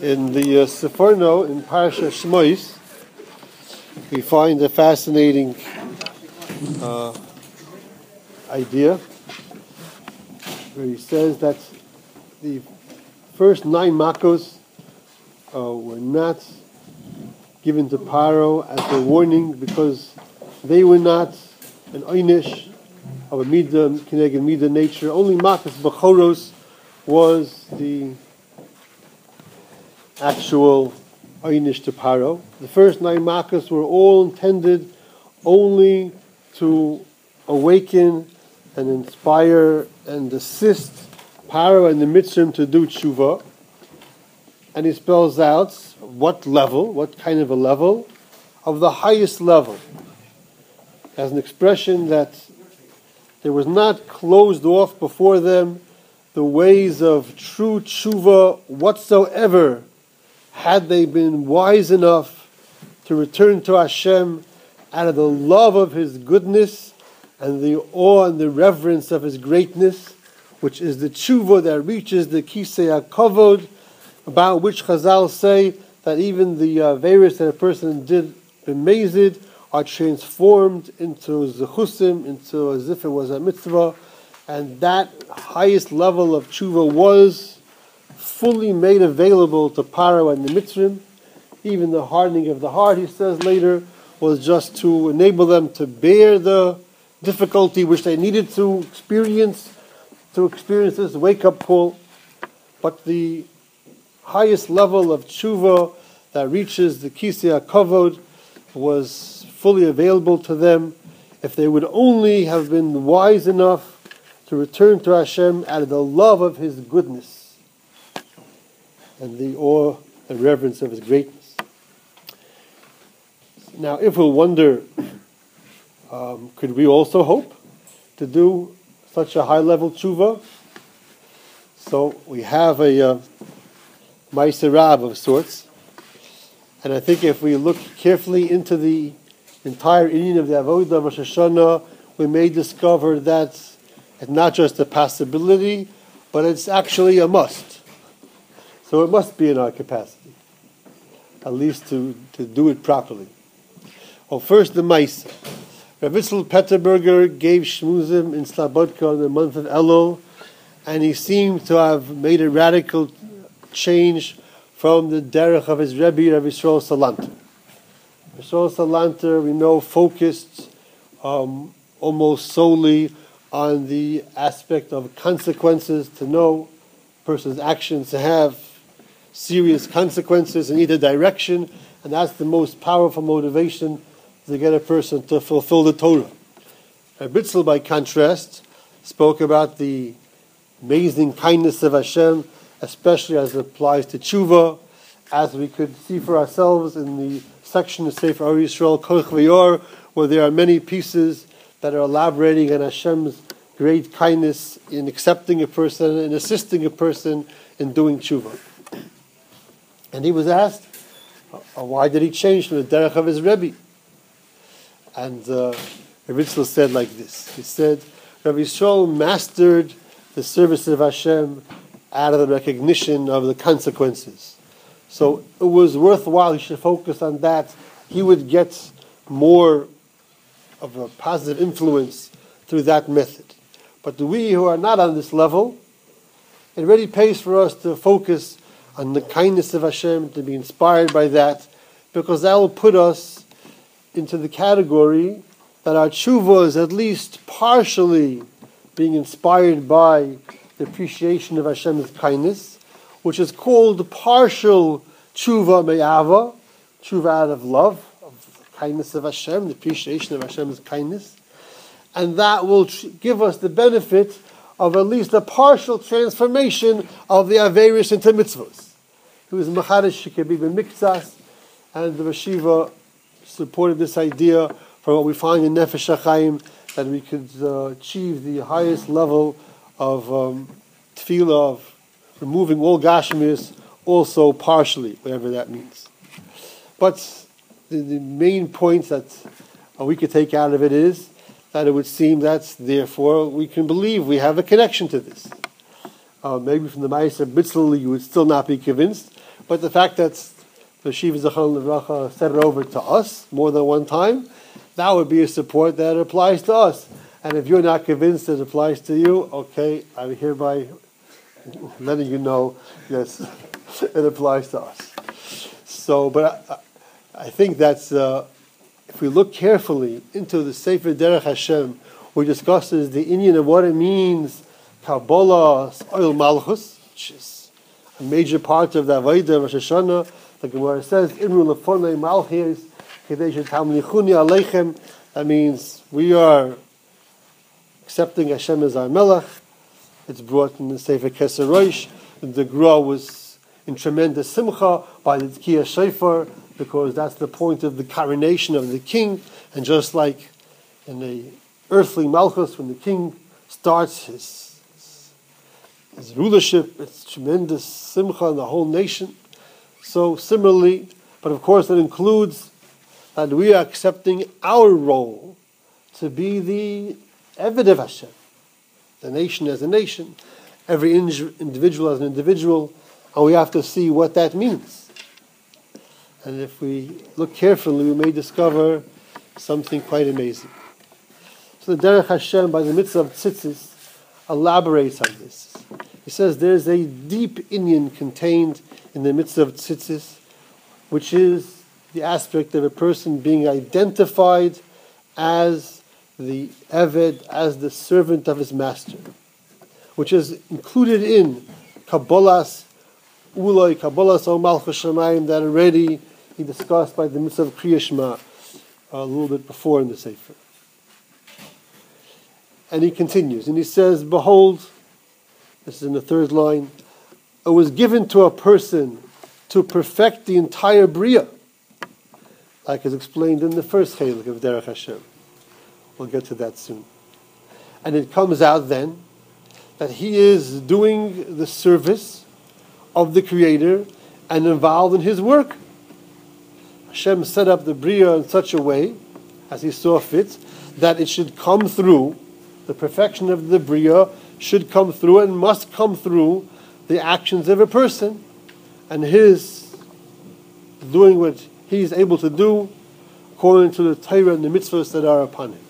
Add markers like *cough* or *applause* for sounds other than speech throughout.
In the uh, Seforno in Parsha Shmois, we find a fascinating uh, idea where he says that the first nine makos uh, were not given to Paro as a warning because they were not an einish of a midah, kineged midah nature. Only makos bachoros was the actual einish to Paro. The first nine makas were all intended only to awaken and inspire and assist Paro and the Mitzrim to do tshuva. And he spells out what level, what kind of a level, of the highest level. As an expression that there was not closed off before them the ways of true tshuva whatsoever had they been wise enough to return to Hashem out of the love of His goodness and the awe and the reverence of His greatness, which is the tshuva that reaches the kisei kavod, about which Chazal say that even the uh, various that a person did amazed are transformed into zechusim, into as if it was a mitzvah, and that highest level of tshuva was fully made available to Paro and the Mitzrim. Even the hardening of the heart, he says later, was just to enable them to bear the difficulty which they needed to experience, to experience this wake up call. But the highest level of tshuva that reaches the Kisei Kavod was fully available to them if they would only have been wise enough to return to Hashem out of the love of His goodness and the awe and reverence of His greatness. Now, if we wonder, um, could we also hope to do such a high level tshuva? So we have a uh, of sorts. And I think if we look carefully into the entire inyan of the Avodah Rosh Hashanah, we may discover that it's not just a possibility, but it's actually a must. So it must be in our capacity, at least to, to do it properly. Well, first the mice. Rav Itzel Petterberger gave Shmuzim in Slabodka in the month of Elul, and he seemed to have made a radical change from the derech of his Rebbe, Rav Yisrael Salanter. Yisrael Salanter, we know, focused um, almost solely on the aspect of consequences, to know person's actions to have serious consequences in either direction, and that's the most powerful motivation to get a person to fulfill the Torah. Bitzel, by contrast, spoke about the amazing kindness of Hashem especially as it applies to tshuva, as we could see for ourselves in the section of Sefer Or Yisrael Koch V'yor, where there are many pieces that are elaborating on Hashem's great kindness in accepting a person and assisting a person in doing tshuva. And he was asked, uh, why did he change from the derech of his Rebbe? And uh, Ritzel said like this. He said, Rabbi Yisrael mastered the service of Hashem out of the recognition of the consequences. So it was worthwhile, he should focus on that. He would get more of a positive influence through that method. But we who are not on this level, it really pays for us to focus on the kindness of Hashem, to be inspired by that, because that will put us into the category that our tshuva is at least partially being inspired by the appreciation of Hashem's kindness, which is called partial tshuva me'ava, tshuva out of love, of the kindness of Hashem, the appreciation of Hashem's kindness. And that will give us the benefit of at least a partial transformation of the Averis into mitzvahs. He was Machadish Shekabib Miktsas, and the Rashiva supported this idea from what we find in Nefesh HaChaim, that we could uh, achieve the highest level of um, tefillah of removing all gashmis, also partially, whatever that means. But the, the main point that uh, we could take out of it is that it would seem that therefore we can believe we have a connection to this. Uh, maybe from the Ma'aser Bitzel you would still not be convinced, but the fact that the Shiva Zachon Levracha said it over to us more than one time, that would be a support that applies to us. And if you're not convinced it applies to you, okay, I'm hereby letting you know, yes, *laughs* it applies to us. So, but I, I think that's, uh, if we look carefully into the Sefer Derech Hashem, which discusses the inyan of what it means, Kabbalah, Oil Malchus, which is a major part of the Avodah Rosh Hashanah, the Gemara says, Imru lefonei malchis, kadesh tamlichuni aleichem, that means we are accepting Hashem as our Melech. It's brought in the Sefer Keser Rosh. The Gra was in tremendous simcha by the Tkiyah Shofar because that's the point of the coronation of the king. And just like in the earthly Malchus, when the king starts his, his rulership, it's tremendous simcha in the whole nation. So similarly, but of course it includes that we are accepting our role to be the Eved of Hashem, the nation as a nation, every individual as an individual, and we have to see what that means. And if we look carefully, we may discover something quite amazing. So the Derech Hashem, by the mitzvah of tzitzis, elaborates on this. He says there's a deep inyan contained in the midst of tzitzis, which is the aspect of a person being identified as the Eved as the servant of his master, which is included in Kabbalah's Uloi, Kabbalah's O Malchus that already he discussed by the mitzvah of Kriyashma uh, a little bit before in the Sefer. And he continues, and he says, Behold, this is in the third line, it was given to a person to perfect the entire Bria, like is explained in the first Chalik of Derech Hashem. We'll get to that soon. And it comes out then that he is doing the service of the Creator and involved in his work. Hashem set up the Bria in such a way, as he saw fit, that it should come through, the perfection of the Bria should come through and must come through the actions of a person and his doing what he's able to do according to the Torah and the mitzvahs that are upon him.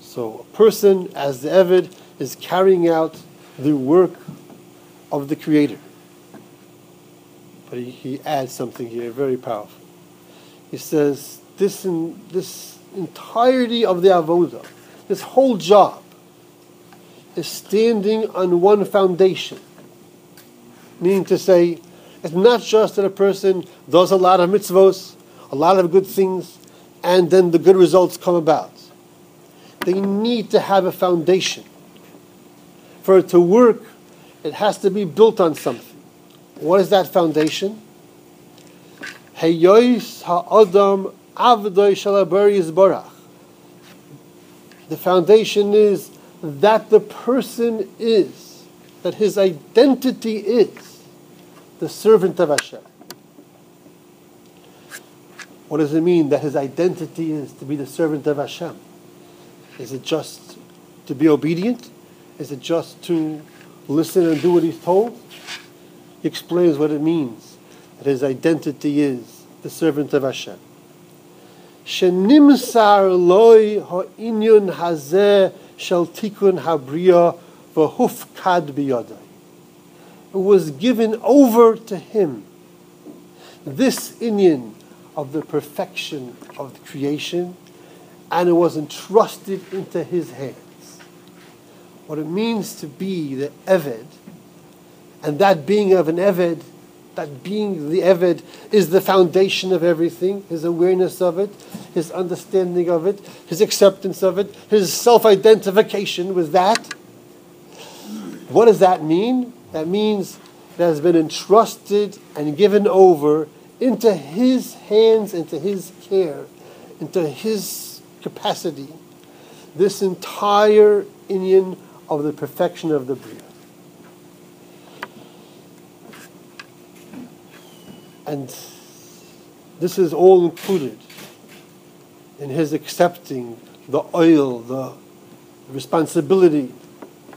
So a person, as the Evid, is carrying out the work of the Creator. But he, he adds something here very powerful. He says, this, in, this entirety of the Avodah, this whole job, is standing on one foundation. Meaning to say, it's not just that a person does a lot of mitzvos, a lot of good things, and then the good results come about. They need to have a foundation. For it to work, it has to be built on something. What is that foundation? ha'adam The foundation is that the person is, that his identity is the servant of Hashem. What does it mean that his identity is to be the servant of Hashem? Is it just to be obedient? Is it just to listen and do what he's told? He explains what it means that his identity is the servant of Hashem. Shel tikun habriya v'hufkad biyadai. It was given over to him. This inyan of the perfection of the creation and it was entrusted into his hands. What it means to be the Eved, and that being of an Eved, that being the Eved is the foundation of everything, his awareness of it, his understanding of it, his acceptance of it, his self identification with that. What does that mean? That means it has been entrusted and given over into his hands, into his care, into his capacity, this entire inyan of the perfection of the Bria. And this is all included in his accepting the oil, the responsibility,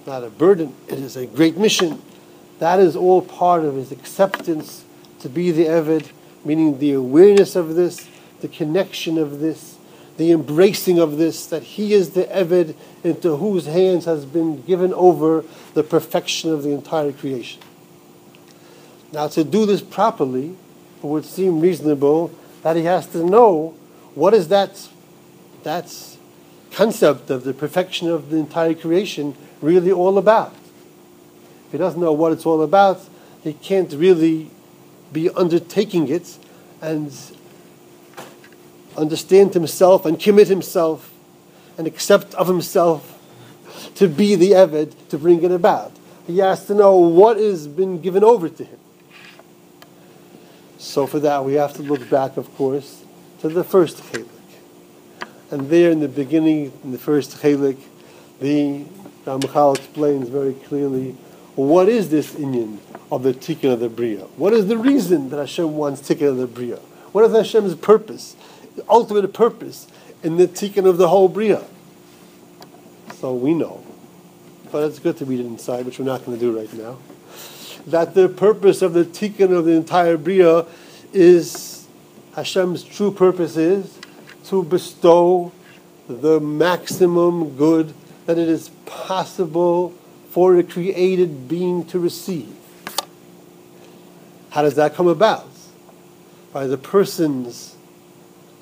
not a burden, it is a great mission That is all part of his acceptance to be the Eved, meaning the awareness of this, the connection of this, the embracing of this, that he is the Eved into whose hands has been given over the perfection of the entire creation. Now, to do this properly, would seem reasonable that he has to know what is that, that concept of the perfection of the entire creation really all about. If he doesn't know what it's all about, he can't really be undertaking it and understand himself and commit himself and accept of himself to be the Eved to bring it about. He has to know what has been given over to him. So for that, we have to look back, of course, to the first Chalik. And there in the beginning, in the first Chalik, the Ramchal explains very clearly what is this inyan of the tikkun of the bria? What is the reason that Hashem wants tikkun of the bria? What is Hashem's purpose, the ultimate purpose in the tikkun of the whole bria? So we know, but it's good to read it inside, which we're not going to do right now. That the purpose of the tikkun of the entire bria is Hashem's true purpose is to bestow the maximum good that it is possible for a created being to receive. How does that come about? By the person's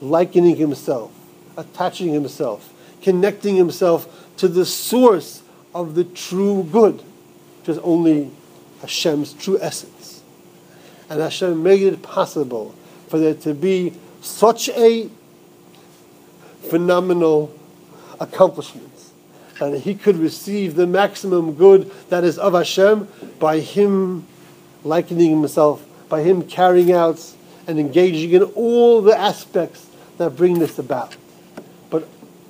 likening himself, attaching himself, connecting himself to the source of the true good, which is only Hashem's true essence. And Hashem made it possible for there to be such a phenomenal accomplishment and he could receive the maximum good that is of Hashem by him likening himself, by him carrying out and engaging in all the aspects that bring this about. But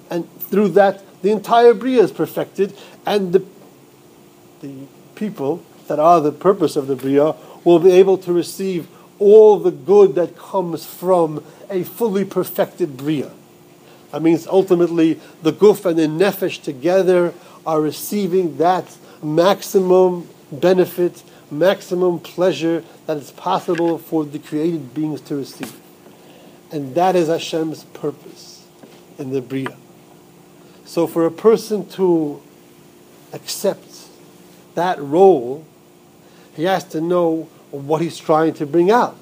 and through that, the entire bria is perfected, and the the people that are the purpose of the bria will be able to receive all the good that comes from a fully perfected bria. That means ultimately the guf and the nefesh together are receiving that maximum benefit, maximum pleasure that is possible for the created beings to receive. And that is Hashem's purpose in the Bria. So for a person to accept that role, he has to know what he's trying to bring out.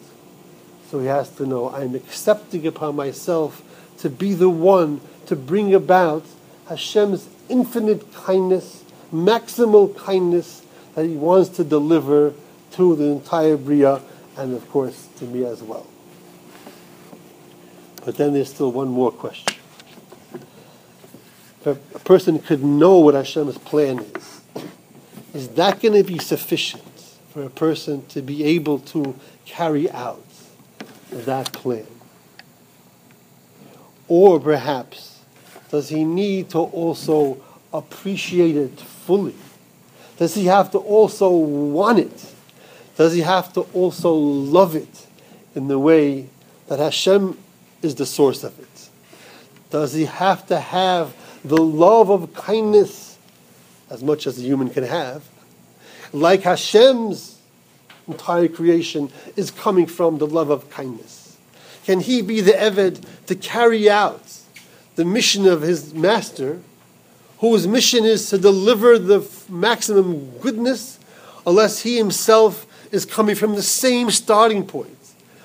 So he has to know, I'm accepting upon myself to be the one to bring about Hashem's infinite kindness, maximal kindness that He wants to deliver to the entire Bria and, of course, to me as well. But then there's still one more question. If a person could know what Hashem's plan is, is that going to be sufficient for a person to be able to carry out that plan? Or perhaps, does he need to also appreciate it fully? Does he have to also want it? Does he have to also love it in the way that Hashem is the source of it? Does he have to have the love of kindness as much as a human can have? Like Hashem's entire creation is coming from the love of kindness. Can he be the Eved to carry out the mission of his master, whose mission is to deliver the maximum goodness, unless he himself is coming from the same starting point,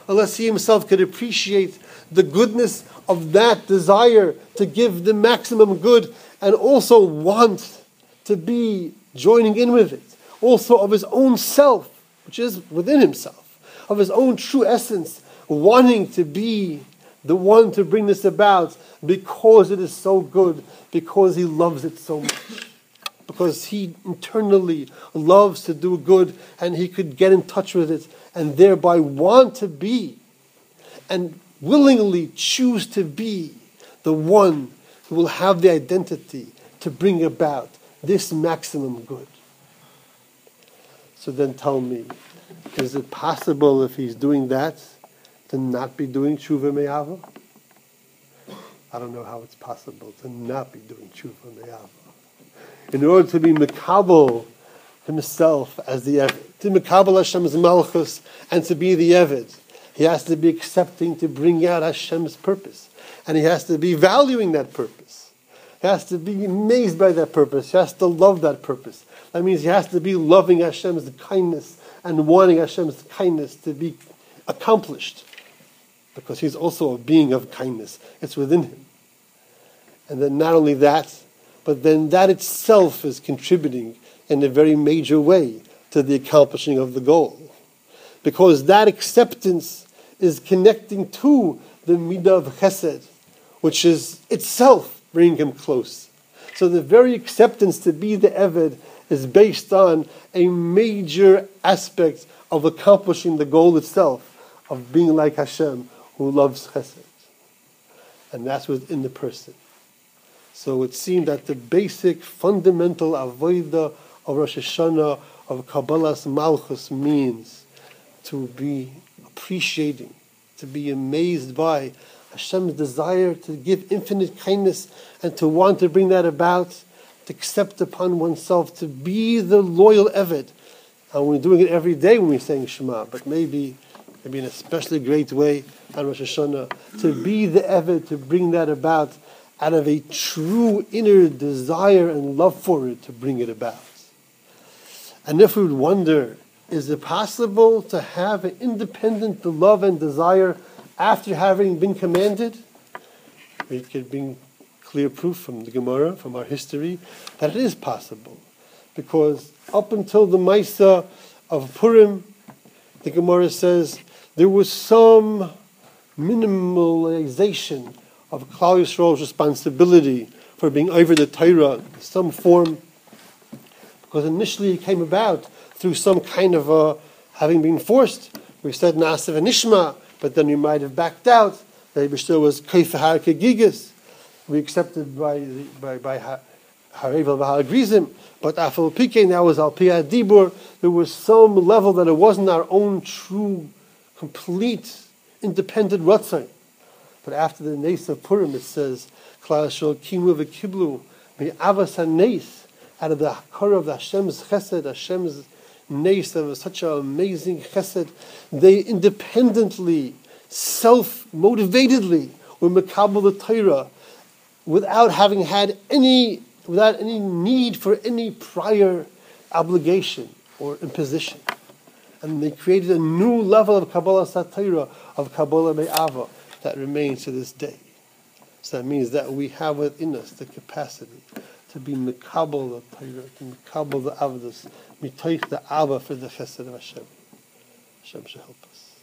unless he himself could appreciate the goodness of that desire to give the maximum good and also want to be joining in with it, also of his own self, which is within himself, of his own true essence wanting to be the one to bring this about because it is so good, because he loves it so much. Because he internally loves to do good and he could get in touch with it and thereby want to be and willingly choose to be the one who will have the identity to bring about this maximum good. So then tell me, is it possible if he's doing that? to not be doing tshuva me'ava? I don't know how it's possible to not be doing tshuva me'ava. In order to be mekabel himself as the Eved. To Mekabal Hashem's Malchus and to be the Eved, he has to be accepting to bring out Hashem's purpose. And he has to be valuing that purpose. He has to be amazed by that purpose. He has to love that purpose. That means he has to be loving Hashem's kindness and wanting Hashem's kindness to be accomplished. Because he's also a being of kindness. It's within him. And then not only that, but then that itself is contributing in a very major way to the accomplishing of the goal. Because that acceptance is connecting to the midah of chesed, which is itself bringing him close. So the very acceptance to be the Eved is based on a major aspect of accomplishing the goal itself, of being like Hashem, who loves chesed. And that's within the person. So it seemed that the basic fundamental avodah of Rosh Hashanah, of Kabbalah's Malchus means to be appreciating, to be amazed by Hashem's desire to give infinite kindness and to want to bring that about, to accept upon oneself, to be the loyal Eved. And we're doing it every day when we're saying Shema, but maybe, maybe in a especially great way on Rosh Hashanah, to be the Eved, to bring that about out of a true inner desire and love for it to bring it about. And if we would wonder, is it possible to have an independent love and desire after having been commanded? We could bring clear proof from the Gemara, from our history, that it is possible. Because up until the Maisa of Purim, the Gemara says there was some minimalization of Klal Yisrael's responsibility for being over the Torah, in some form because initially it came about through some kind of uh, having been forced. We said Nasav and Ishma, but then we might have backed out. The Ibishter was Kaifahar Gigas. We accepted by by by Harevel Grizim, but Afal Pike now was Al Dibur. There was some level that it wasn't our own true, complete, independent Ratzai. But after the Nes of Purim, it says, Klal Shol Kimu V'Kiblu, Me'avas HaNes, out of the hakara of the Hashem's chesed, Hashem's nace of such an amazing chesed, they independently, self-motivatedly were makabel the Torah without having had any, without any need for any prior obligation or imposition. And they created a new level of Kabbalah Satira, of Kabbalah Me'ava, that remains to this day. So that means that we have within us the capacity to be mikabel the Torah, to the avdus, mitoich the ava for the chesed of Hashem. Hashem should help us.